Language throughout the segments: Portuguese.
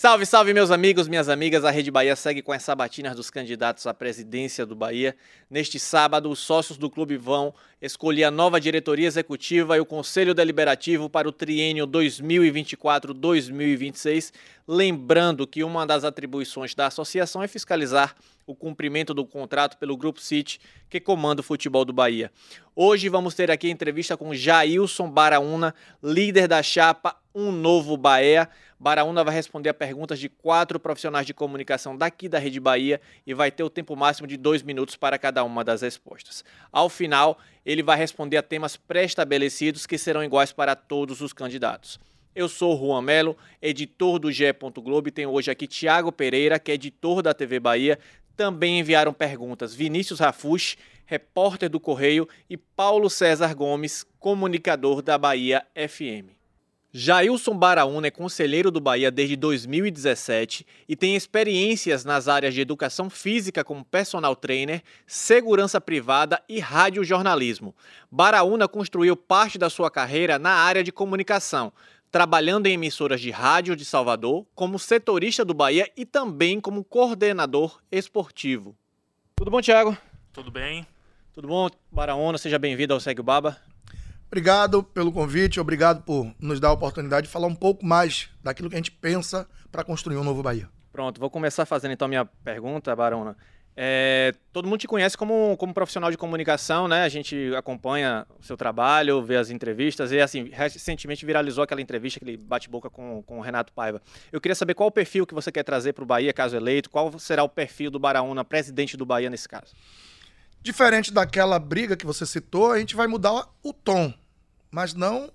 Salve, salve, meus amigos, minhas amigas. A Rede Bahia segue com as sabatinas dos candidatos à presidência do Bahia. Neste sábado, os sócios do clube vão escolher a nova diretoria executiva e o conselho deliberativo para o triênio 2024-2026. Lembrando que uma das atribuições da associação é fiscalizar o cumprimento do contrato pelo Grupo City, que comanda o futebol do Bahia. Hoje vamos ter aqui entrevista com Jailson Baraúna, líder da chapa Um Novo Bahia. Baraúna vai responder a perguntas de quatro profissionais de comunicação daqui da Rede Bahia e vai ter o tempo máximo de dois minutos para cada uma das respostas. Ao final, ele vai responder a temas pré-estabelecidos que serão iguais para todos os candidatos. Eu sou Juan Melo, editor do GE. Globo e tenho hoje aqui Tiago Pereira, que é editor da TV Bahia. Também enviaram perguntas Vinícius Rafush, repórter do Correio, e Paulo César Gomes, comunicador da Bahia FM. Jailson Baraúna é conselheiro do Bahia desde 2017 e tem experiências nas áreas de educação física como personal trainer, segurança privada e radiojornalismo. Baraúna construiu parte da sua carreira na área de comunicação, trabalhando em emissoras de rádio de Salvador, como setorista do Bahia e também como coordenador esportivo. Tudo bom, Thiago? Tudo bem? Tudo bom, Baraúna? Seja bem-vindo ao Segue o Baba. Obrigado pelo convite, obrigado por nos dar a oportunidade de falar um pouco mais daquilo que a gente pensa para construir um novo Bahia. Pronto, vou começar fazendo então a minha pergunta, Barona. É, todo mundo te conhece como, como profissional de comunicação, né? A gente acompanha o seu trabalho, vê as entrevistas e, assim, recentemente viralizou aquela entrevista, aquele bate-boca com, com o Renato Paiva. Eu queria saber qual o perfil que você quer trazer para o Bahia, caso eleito, qual será o perfil do Baraúna, presidente do Bahia nesse caso? Diferente daquela briga que você citou, a gente vai mudar o tom, mas não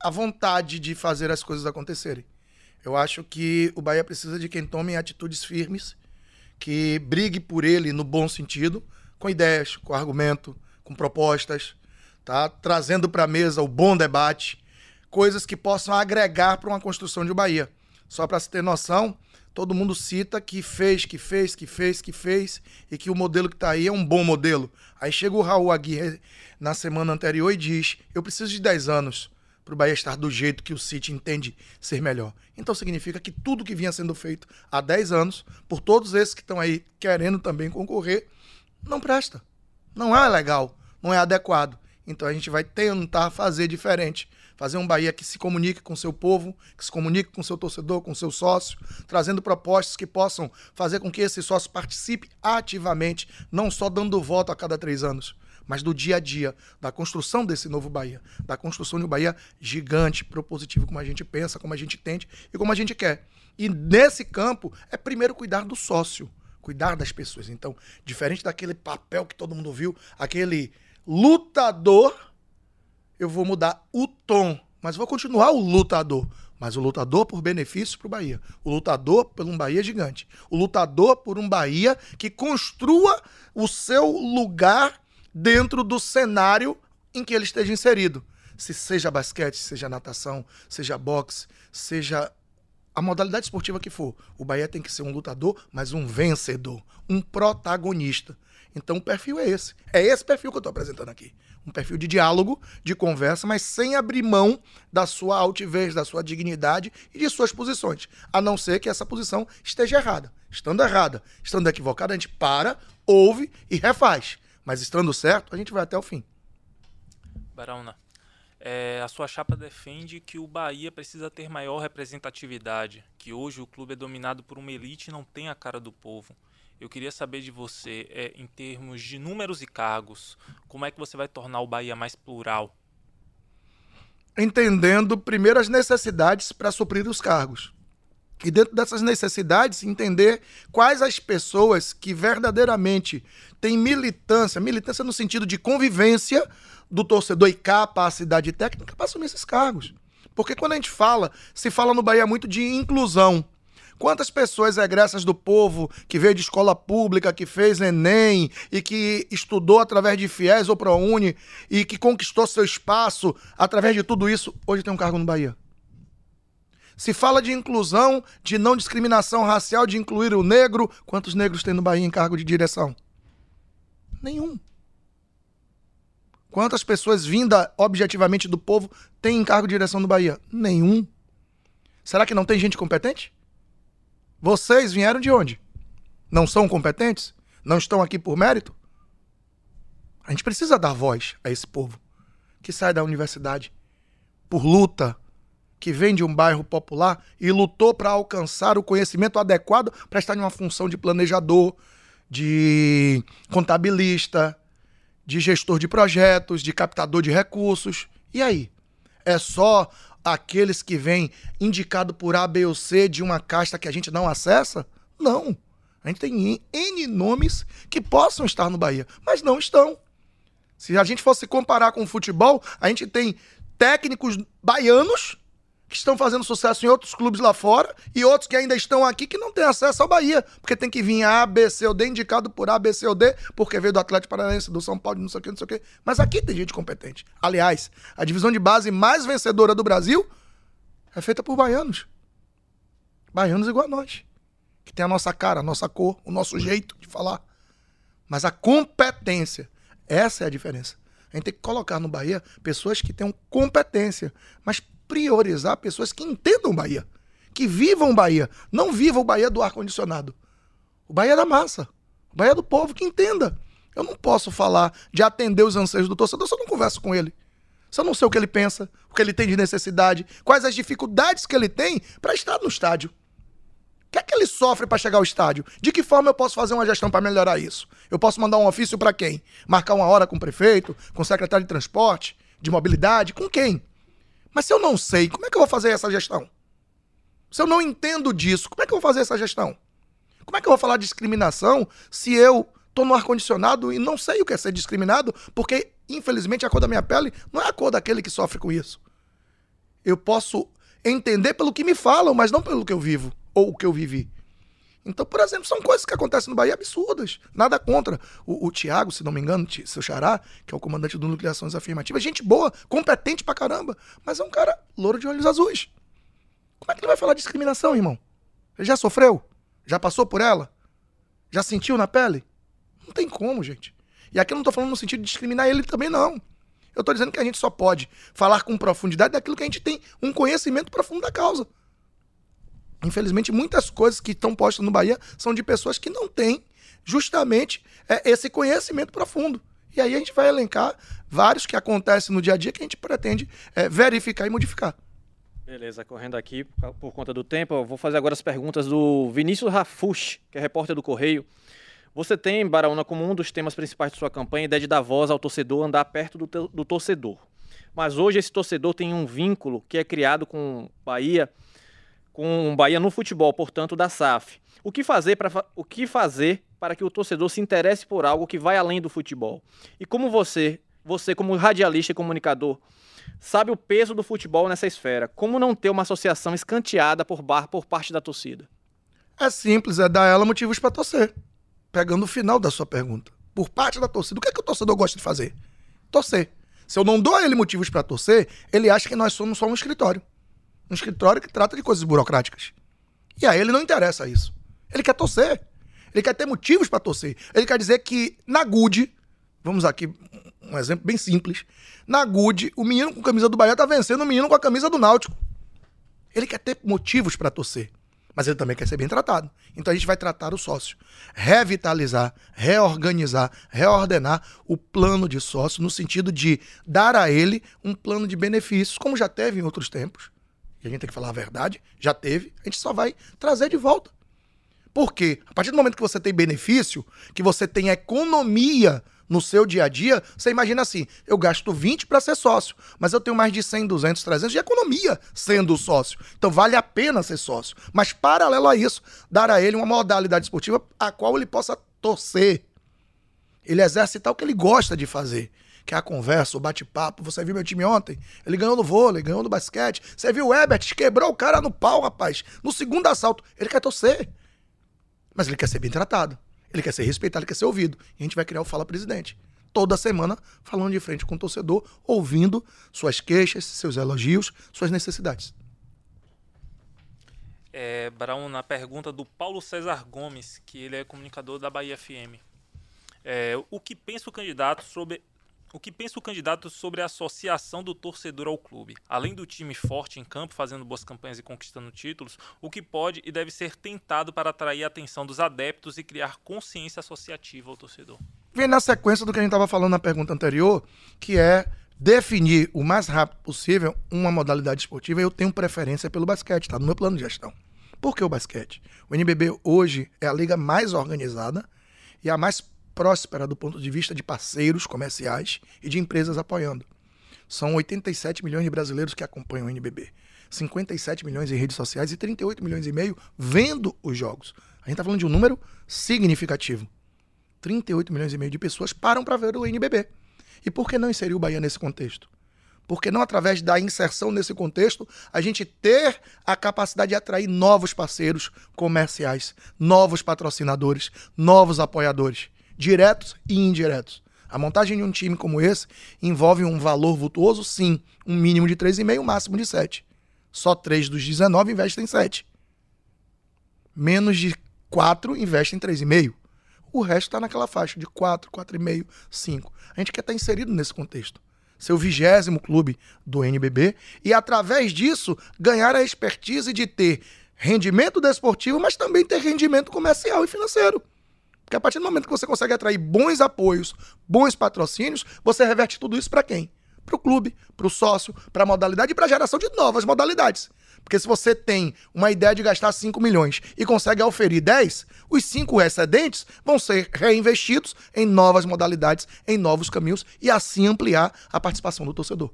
a vontade de fazer as coisas acontecerem. Eu acho que o Bahia precisa de quem tome atitudes firmes, que brigue por ele no bom sentido, com ideias, com argumento, com propostas, tá? Trazendo para a mesa o bom debate, coisas que possam agregar para uma construção de Bahia. Só para se ter noção, todo mundo cita que fez, que fez, que fez, que fez, e que o modelo que está aí é um bom modelo. Aí chega o Raul Aguirre na semana anterior e diz: Eu preciso de 10 anos para o Bahia estar do jeito que o City entende ser melhor. Então significa que tudo que vinha sendo feito há 10 anos, por todos esses que estão aí querendo também concorrer, não presta. Não é legal, não é adequado. Então a gente vai tentar fazer diferente fazer um Bahia que se comunique com seu povo, que se comunique com seu torcedor, com seu sócio, trazendo propostas que possam fazer com que esse sócio participe ativamente, não só dando voto a cada três anos, mas do dia a dia, da construção desse novo Bahia, da construção de um Bahia gigante, propositivo, como a gente pensa, como a gente entende e como a gente quer. E nesse campo é primeiro cuidar do sócio, cuidar das pessoas. Então, diferente daquele papel que todo mundo viu, aquele lutador eu vou mudar o tom, mas vou continuar o lutador. Mas o lutador por benefícios para o Bahia. O lutador por um Bahia gigante. O lutador por um Bahia que construa o seu lugar dentro do cenário em que ele esteja inserido. Se seja basquete, seja natação, seja boxe, seja a modalidade esportiva que for. O Bahia tem que ser um lutador, mas um vencedor, um protagonista. Então o perfil é esse. É esse perfil que eu estou apresentando aqui um perfil de diálogo, de conversa, mas sem abrir mão da sua altivez, da sua dignidade e de suas posições. A não ser que essa posição esteja errada. Estando errada, estando equivocada, a gente para, ouve e refaz. Mas estando certo, a gente vai até o fim. Baraúna, é, a sua chapa defende que o Bahia precisa ter maior representatividade, que hoje o clube é dominado por uma elite e não tem a cara do povo. Eu queria saber de você, é, em termos de números e cargos, como é que você vai tornar o Bahia mais plural? Entendendo primeiro as necessidades para suprir os cargos. E dentro dessas necessidades, entender quais as pessoas que verdadeiramente têm militância, militância no sentido de convivência do torcedor e capacidade técnica para assumir esses cargos. Porque quando a gente fala, se fala no Bahia muito de inclusão. Quantas pessoas egressas do povo que veio de escola pública, que fez Enem e que estudou através de FIES ou ProUni e que conquistou seu espaço através de tudo isso, hoje tem um cargo no Bahia? Se fala de inclusão, de não discriminação racial, de incluir o negro, quantos negros tem no Bahia em cargo de direção? Nenhum. Quantas pessoas vindas objetivamente do povo têm em cargo de direção no Bahia? Nenhum. Será que não tem gente competente? Vocês vieram de onde? Não são competentes? Não estão aqui por mérito? A gente precisa dar voz a esse povo que sai da universidade por luta, que vem de um bairro popular e lutou para alcançar o conhecimento adequado para estar em uma função de planejador, de contabilista, de gestor de projetos, de captador de recursos. E aí? É só aqueles que vêm indicado por A, B ou C de uma casta que a gente não acessa? Não. A gente tem N nomes que possam estar no Bahia, mas não estão. Se a gente fosse comparar com o futebol, a gente tem técnicos baianos que estão fazendo sucesso em outros clubes lá fora e outros que ainda estão aqui que não têm acesso ao Bahia, porque tem que vir A, B, C ou D, indicado por A, B, C ou D, porque veio do Atlético Paranaense, do São Paulo, não sei o que, não sei o que. Mas aqui tem gente competente. Aliás, a divisão de base mais vencedora do Brasil é feita por baianos. Baianos igual a nós. Que tem a nossa cara, a nossa cor, o nosso jeito de falar. Mas a competência, essa é a diferença. A gente tem que colocar no Bahia pessoas que tenham competência, mas priorizar pessoas que entendam Bahia, que vivam Bahia, não vivam o Bahia do ar-condicionado. O Bahia é da massa, o Bahia é do povo que entenda. Eu não posso falar de atender os anseios do torcedor se eu não converso com ele. Se eu não sei o que ele pensa, o que ele tem de necessidade, quais as dificuldades que ele tem para estar no estádio. O que é que ele sofre para chegar ao estádio? De que forma eu posso fazer uma gestão para melhorar isso? Eu posso mandar um ofício para quem? Marcar uma hora com o prefeito, com o secretário de transporte, de mobilidade, com quem? Mas se eu não sei, como é que eu vou fazer essa gestão? Se eu não entendo disso, como é que eu vou fazer essa gestão? Como é que eu vou falar de discriminação se eu tô no ar-condicionado e não sei o que é ser discriminado, porque, infelizmente, a cor da minha pele não é a cor daquele que sofre com isso. Eu posso entender pelo que me falam, mas não pelo que eu vivo ou o que eu vivi. Então, por exemplo, são coisas que acontecem no Bahia absurdas. Nada contra. O, o Tiago, se não me engano, seu xará, que é o comandante do Núcleo de Ações Afirmativas, gente boa, competente pra caramba, mas é um cara louro de olhos azuis. Como é que ele vai falar de discriminação, irmão? Ele já sofreu? Já passou por ela? Já sentiu na pele? Não tem como, gente. E aqui eu não tô falando no sentido de discriminar ele também, não. Eu tô dizendo que a gente só pode falar com profundidade daquilo que a gente tem um conhecimento profundo da causa. Infelizmente, muitas coisas que estão postas no Bahia são de pessoas que não têm justamente é, esse conhecimento profundo. E aí a gente vai elencar vários que acontecem no dia a dia que a gente pretende é, verificar e modificar. Beleza, correndo aqui por conta do tempo, eu vou fazer agora as perguntas do Vinícius Rafush, que é repórter do Correio. Você tem, Baraúna, como um dos temas principais de sua campanha, a ideia de dar voz ao torcedor, andar perto do, do torcedor. Mas hoje esse torcedor tem um vínculo que é criado com Bahia com o Bahia no futebol, portanto, da SAF. O que fazer para o que fazer para que o torcedor se interesse por algo que vai além do futebol? E como você, você como radialista e comunicador, sabe o peso do futebol nessa esfera? Como não ter uma associação escanteada por bar por parte da torcida? É simples, é dar ela motivos para torcer. Pegando o final da sua pergunta. Por parte da torcida, o que é que o torcedor gosta de fazer? Torcer. Se eu não dou a ele motivos para torcer, ele acha que nós somos só um escritório um escritório que trata de coisas burocráticas. E a ele não interessa isso. Ele quer torcer. Ele quer ter motivos para torcer. Ele quer dizer que na Good, vamos aqui um exemplo bem simples, na Good, o menino com a camisa do Bahia tá vencendo o menino com a camisa do Náutico. Ele quer ter motivos para torcer, mas ele também quer ser bem tratado. Então a gente vai tratar o sócio, revitalizar, reorganizar, reordenar o plano de sócio no sentido de dar a ele um plano de benefícios, como já teve em outros tempos e a gente tem que falar a verdade, já teve, a gente só vai trazer de volta. Por quê? A partir do momento que você tem benefício, que você tem economia no seu dia a dia, você imagina assim, eu gasto 20 para ser sócio, mas eu tenho mais de 100, 200, 300 de economia sendo sócio. Então vale a pena ser sócio. Mas paralelo a isso, dar a ele uma modalidade esportiva a qual ele possa torcer. Ele exercitar o que ele gosta de fazer que é a conversa, o bate-papo. Você viu meu time ontem? Ele ganhou no vôlei, ganhou no basquete. Você viu o Ebert? Quebrou o cara no pau, rapaz. No segundo assalto. Ele quer torcer. Mas ele quer ser bem tratado. Ele quer ser respeitado, ele quer ser ouvido. E a gente vai criar o Fala Presidente. Toda semana falando de frente com o torcedor, ouvindo suas queixas, seus elogios, suas necessidades. É, Brown, na pergunta do Paulo César Gomes, que ele é comunicador da Bahia FM. É, o que pensa o candidato sobre o que pensa o candidato sobre a associação do torcedor ao clube? Além do time forte em campo, fazendo boas campanhas e conquistando títulos, o que pode e deve ser tentado para atrair a atenção dos adeptos e criar consciência associativa ao torcedor? Vem na sequência do que a gente estava falando na pergunta anterior, que é definir o mais rápido possível uma modalidade esportiva. Eu tenho preferência pelo basquete, está no meu plano de gestão. Por que o basquete? O NBB hoje é a liga mais organizada e a mais próspera do ponto de vista de parceiros comerciais e de empresas apoiando. São 87 milhões de brasileiros que acompanham o NBB. 57 milhões em redes sociais e 38 milhões e meio vendo os jogos. A gente está falando de um número significativo. 38 milhões e meio de pessoas param para ver o NBB. E por que não inserir o Bahia nesse contexto? Porque não através da inserção nesse contexto a gente ter a capacidade de atrair novos parceiros comerciais, novos patrocinadores, novos apoiadores diretos e indiretos. A montagem de um time como esse envolve um valor vultuoso, sim, um mínimo de 3,5, um máximo de 7. Só 3 dos 19 investem em 7. Menos de 4 investem em 3,5. O resto está naquela faixa de 4, 4,5, 5. A gente quer estar tá inserido nesse contexto. Ser o vigésimo clube do NBB e, através disso, ganhar a expertise de ter rendimento desportivo, mas também ter rendimento comercial e financeiro. Porque a partir do momento que você consegue atrair bons apoios, bons patrocínios, você reverte tudo isso para quem? Para o clube, para o sócio, para a modalidade e para a geração de novas modalidades. Porque se você tem uma ideia de gastar 5 milhões e consegue oferir 10, os 5 excedentes vão ser reinvestidos em novas modalidades, em novos caminhos e assim ampliar a participação do torcedor.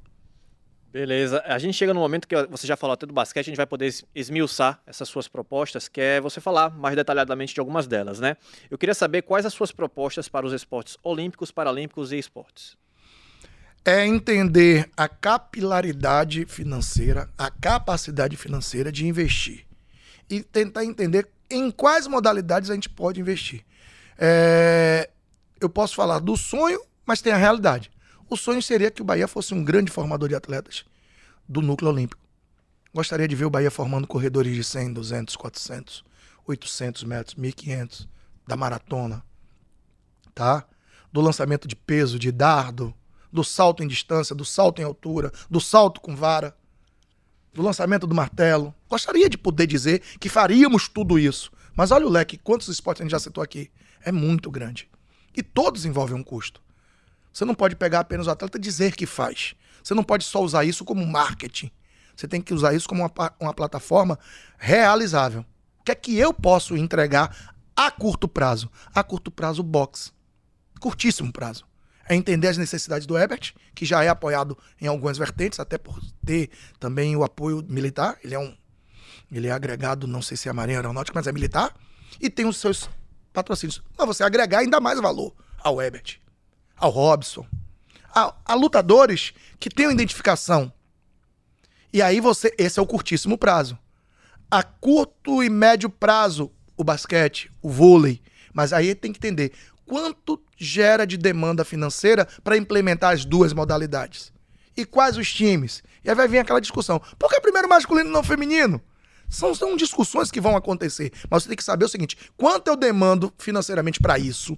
Beleza. A gente chega no momento que você já falou até do basquete, a gente vai poder esmiuçar essas suas propostas, que é você falar mais detalhadamente de algumas delas, né? Eu queria saber quais as suas propostas para os esportes olímpicos, paralímpicos e esportes. É entender a capilaridade financeira, a capacidade financeira de investir. E tentar entender em quais modalidades a gente pode investir. É... Eu posso falar do sonho, mas tem a realidade. O sonho seria que o Bahia fosse um grande formador de atletas do núcleo olímpico. Gostaria de ver o Bahia formando corredores de 100, 200, 400, 800 metros, 1500, da maratona, tá? Do lançamento de peso, de dardo, do salto em distância, do salto em altura, do salto com vara, do lançamento do martelo. Gostaria de poder dizer que faríamos tudo isso. Mas olha o leque, quantos esportes a gente já citou aqui. É muito grande. E todos envolvem um custo. Você não pode pegar apenas o atleta e dizer que faz. Você não pode só usar isso como marketing. Você tem que usar isso como uma, uma plataforma realizável. O que é que eu posso entregar a curto prazo? A curto prazo, box. Curtíssimo prazo. É entender as necessidades do Ebert, que já é apoiado em algumas vertentes, até por ter também o apoio militar. Ele é um. Ele é agregado, não sei se é a Marinha Aeronáutica, mas é militar. E tem os seus patrocínios. Mas você agregar ainda mais valor ao Ebert ao Robson, a, a lutadores que tenham identificação. E aí você, esse é o curtíssimo prazo. A curto e médio prazo, o basquete, o vôlei. Mas aí tem que entender quanto gera de demanda financeira para implementar as duas modalidades. E quais os times? E aí vai vir aquela discussão. Por que primeiro masculino e não feminino? São, são discussões que vão acontecer. Mas você tem que saber o seguinte: quanto eu demando financeiramente para isso?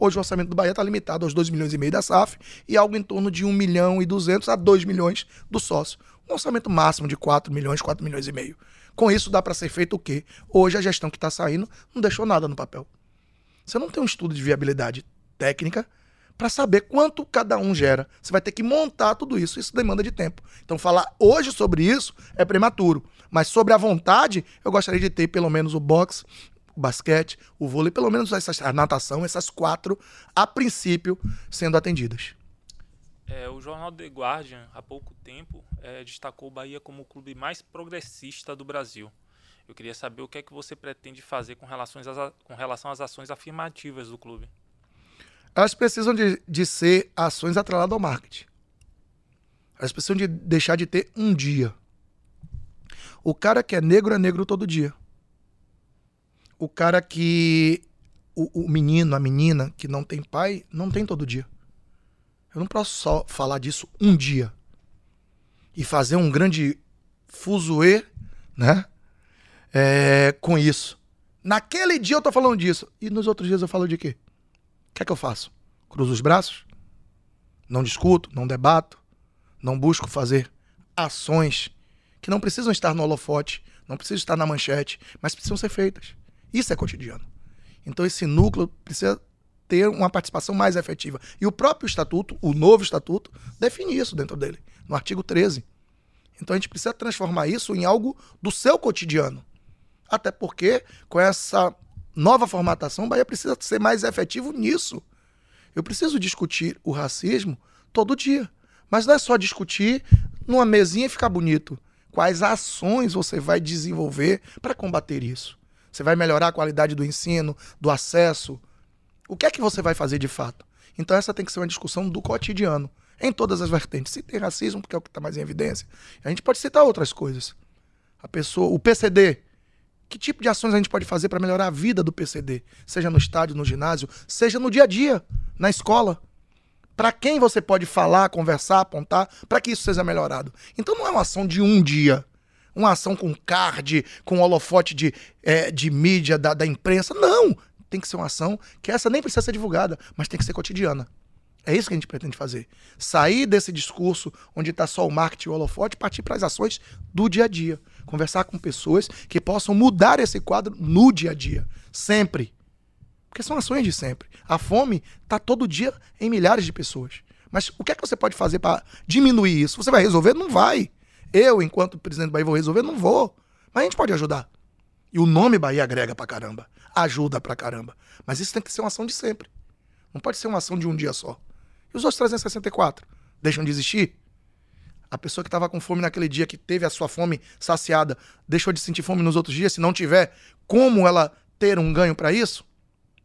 Hoje o orçamento do Bahia está limitado aos 2 milhões e meio da SAF e algo em torno de 1 milhão e 200 a 2 milhões do sócio. Um orçamento máximo de 4 milhões, 4 milhões e meio. Com isso dá para ser feito o quê? Hoje a gestão que está saindo não deixou nada no papel. Você não tem um estudo de viabilidade técnica para saber quanto cada um gera. Você vai ter que montar tudo isso, isso demanda de tempo. Então falar hoje sobre isso é prematuro, mas sobre a vontade, eu gostaria de ter pelo menos o box o basquete, o vôlei, pelo menos essas, a natação, essas quatro, a princípio, sendo atendidas. É, o jornal The Guardian, há pouco tempo, é, destacou o Bahia como o clube mais progressista do Brasil. Eu queria saber o que é que você pretende fazer com, relações às, com relação às ações afirmativas do clube. Elas precisam de, de ser ações atreladas ao marketing. Elas precisam de deixar de ter um dia. O cara que é negro é negro todo dia o cara que. O, o, menino, a menina que não tem pai, não tem todo dia. Eu não posso só falar disso um dia e fazer um grande fuzuê, né? é, com isso. Naquele dia eu tô falando disso. E nos outros dias eu falo de quê? O que é que eu faço? Cruzo os braços? Não discuto, não debato, não busco fazer ações que não precisam estar no holofote, não precisam estar na manchete, mas precisam ser feitas. Isso é cotidiano. Então esse núcleo precisa ter uma participação mais efetiva. E o próprio estatuto, o novo estatuto, define isso dentro dele, no artigo 13. Então a gente precisa transformar isso em algo do seu cotidiano. Até porque, com essa nova formatação, o Bahia precisa ser mais efetivo nisso. Eu preciso discutir o racismo todo dia. Mas não é só discutir numa mesinha e ficar bonito. Quais ações você vai desenvolver para combater isso? Você vai melhorar a qualidade do ensino, do acesso? O que é que você vai fazer de fato? Então essa tem que ser uma discussão do cotidiano, em todas as vertentes. Se tem racismo, porque é o que está mais em evidência, a gente pode citar outras coisas. A pessoa, o PCD, que tipo de ações a gente pode fazer para melhorar a vida do PCD? Seja no estádio, no ginásio, seja no dia a dia, na escola. Para quem você pode falar, conversar, apontar, para que isso seja melhorado. Então não é uma ação de um dia. Uma ação com card, com holofote de, é, de mídia da, da imprensa. Não! Tem que ser uma ação que essa nem precisa ser divulgada, mas tem que ser cotidiana. É isso que a gente pretende fazer. Sair desse discurso onde está só o marketing e o holofote partir para as ações do dia a dia. Conversar com pessoas que possam mudar esse quadro no dia a dia. Sempre. Porque são ações de sempre. A fome está todo dia em milhares de pessoas. Mas o que é que você pode fazer para diminuir isso? Você vai resolver? Não vai. Eu, enquanto presidente do Bahia, vou resolver? Não vou. Mas a gente pode ajudar. E o nome Bahia agrega pra caramba. Ajuda pra caramba. Mas isso tem que ser uma ação de sempre. Não pode ser uma ação de um dia só. E os outros 364? Deixam de existir? A pessoa que estava com fome naquele dia, que teve a sua fome saciada, deixou de sentir fome nos outros dias? Se não tiver, como ela ter um ganho para isso?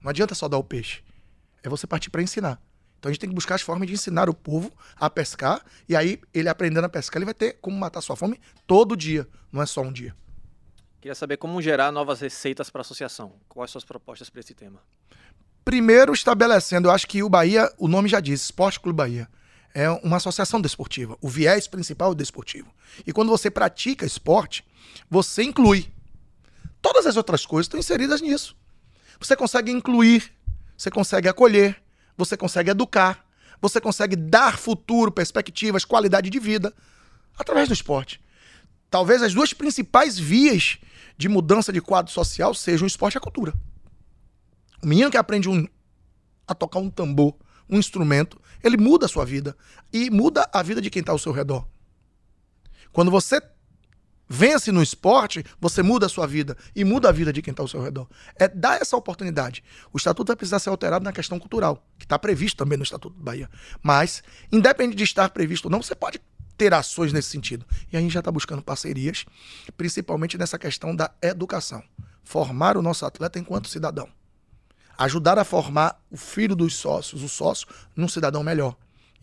Não adianta só dar o peixe. É você partir para ensinar. Então a gente tem que buscar as formas de ensinar o povo a pescar, e aí ele aprendendo a pescar, ele vai ter como matar sua fome todo dia, não é só um dia. Queria saber como gerar novas receitas para a associação. Quais suas propostas para esse tema? Primeiro, estabelecendo, eu acho que o Bahia, o nome já diz, Esporte Clube Bahia, é uma associação desportiva. O viés principal é o desportivo. E quando você pratica esporte, você inclui. Todas as outras coisas estão inseridas nisso. Você consegue incluir, você consegue acolher, você consegue educar, você consegue dar futuro, perspectivas, qualidade de vida através do esporte. Talvez as duas principais vias de mudança de quadro social sejam o esporte e a cultura. O menino que aprende um, a tocar um tambor, um instrumento, ele muda a sua vida e muda a vida de quem está ao seu redor. Quando você vence no esporte, você muda a sua vida e muda a vida de quem está ao seu redor. É dar essa oportunidade. O estatuto vai precisar ser alterado na questão cultural, que está previsto também no Estatuto do Bahia. Mas, independente de estar previsto ou não, você pode ter ações nesse sentido. E a gente já está buscando parcerias, principalmente nessa questão da educação. Formar o nosso atleta enquanto cidadão ajudar a formar o filho dos sócios, o sócio, num cidadão melhor.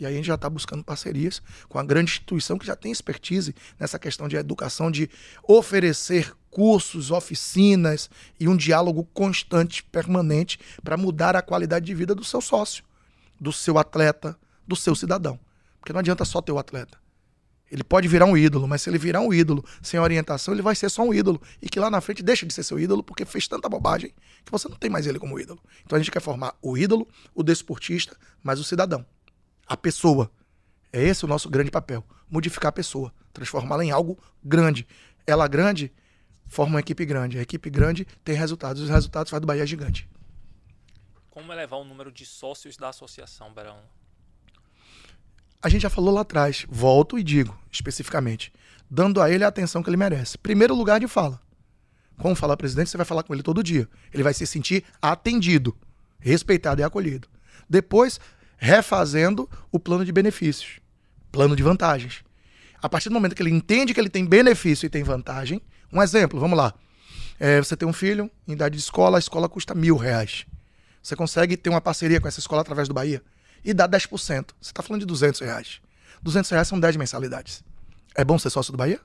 E aí a gente já está buscando parcerias com a grande instituição que já tem expertise nessa questão de educação, de oferecer cursos, oficinas e um diálogo constante, permanente, para mudar a qualidade de vida do seu sócio, do seu atleta, do seu cidadão. Porque não adianta só ter o atleta. Ele pode virar um ídolo, mas se ele virar um ídolo sem orientação, ele vai ser só um ídolo. E que lá na frente deixa de ser seu ídolo porque fez tanta bobagem que você não tem mais ele como ídolo. Então a gente quer formar o ídolo, o desportista, mas o cidadão. A pessoa. É esse o nosso grande papel. Modificar a pessoa. Transformá-la em algo grande. Ela grande forma uma equipe grande. A equipe grande tem resultados. Os resultados faz do Bahia gigante. Como elevar o número de sócios da associação, Barão? a gente já falou lá atrás, volto e digo especificamente, dando a ele a atenção que ele merece. Primeiro lugar de fala. Como falar presidente, você vai falar com ele todo dia. Ele vai se sentir atendido, respeitado e acolhido. Depois, refazendo o plano de benefícios, plano de vantagens. A partir do momento que ele entende que ele tem benefício e tem vantagem, um exemplo, vamos lá. É, você tem um filho em idade de escola, a escola custa mil reais. Você consegue ter uma parceria com essa escola através do Bahia e dá 10%. Você está falando de 200 reais. 200 reais são 10 mensalidades. É bom ser sócio do Bahia?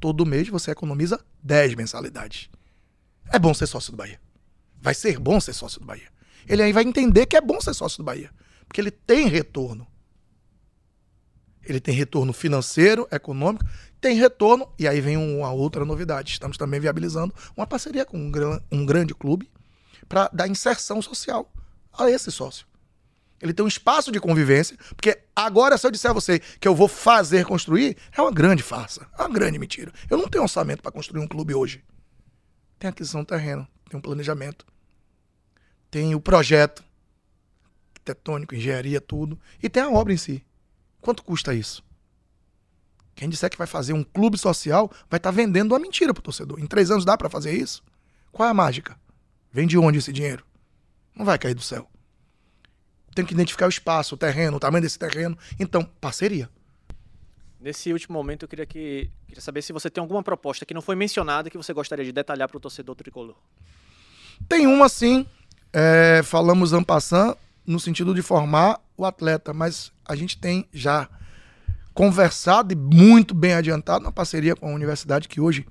Todo mês você economiza 10 mensalidades. É bom ser sócio do Bahia. Vai ser bom ser sócio do Bahia. Ele aí vai entender que é bom ser sócio do Bahia. Porque ele tem retorno. Ele tem retorno financeiro, econômico, tem retorno, e aí vem uma outra novidade. Estamos também viabilizando uma parceria com um, um grande clube para dar inserção social a esse sócio. Ele tem um espaço de convivência, porque agora, se eu disser a você que eu vou fazer construir, é uma grande farsa, é uma grande mentira. Eu não tenho orçamento para construir um clube hoje. Tem aquisição de terreno, tem um planejamento, tem o projeto arquitetônico, engenharia, tudo, e tem a obra em si. Quanto custa isso? Quem disser que vai fazer um clube social vai estar tá vendendo uma mentira pro torcedor. Em três anos dá para fazer isso? Qual é a mágica? Vem de onde esse dinheiro? Não vai cair do céu. Tem que identificar o espaço, o terreno, o tamanho desse terreno. Então, parceria. Nesse último momento, eu queria, que, queria saber se você tem alguma proposta que não foi mencionada que você gostaria de detalhar para o torcedor tricolor. Tem uma sim. É, falamos ampassant no sentido de formar o atleta, mas a gente tem já conversado e muito bem adiantado na parceria com a universidade que hoje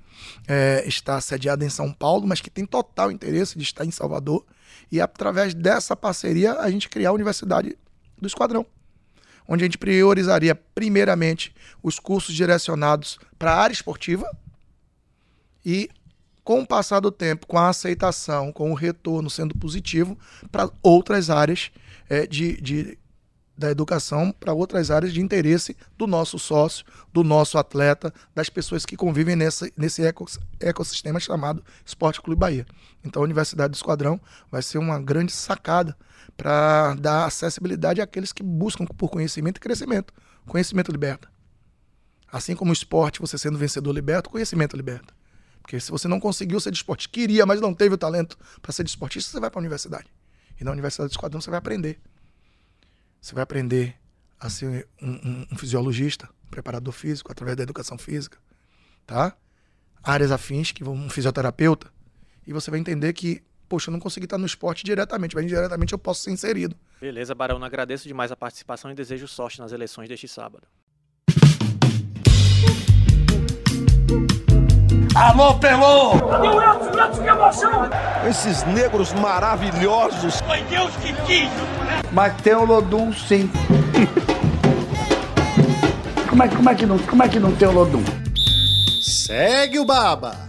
é, está sediada em São Paulo, mas que tem total interesse de estar em Salvador. E através dessa parceria a gente criar a Universidade do Esquadrão, onde a gente priorizaria primeiramente os cursos direcionados para a área esportiva e com o passar do tempo, com a aceitação, com o retorno sendo positivo para outras áreas é, de, de da educação para outras áreas de interesse do nosso sócio, do nosso atleta, das pessoas que convivem nesse, nesse ecossistema chamado Esporte Clube Bahia. Então a Universidade do Esquadrão vai ser uma grande sacada para dar acessibilidade àqueles que buscam por conhecimento e crescimento. Conhecimento liberta. Assim como o esporte, você sendo vencedor liberta, conhecimento liberta. Porque se você não conseguiu ser de esporte, queria, mas não teve o talento para ser de esportista, você vai para a universidade. E na Universidade do Esquadrão você vai aprender. Você vai aprender a ser um, um, um fisiologista, um preparador físico, através da educação física, tá? Áreas afins, que vão um fisioterapeuta, e você vai entender que, poxa, eu não consegui estar no esporte diretamente, mas indiretamente eu posso ser inserido. Beleza, Barão, agradeço demais a participação e desejo sorte nas eleições deste sábado. Alô, Pelô! Cadê o Edson? O Edson que emoção! Esses negros maravilhosos. Foi Deus que quis! Mas tem o Lodum sim. como, é, como, é que não, como é que não tem o Lodum? Segue o Baba!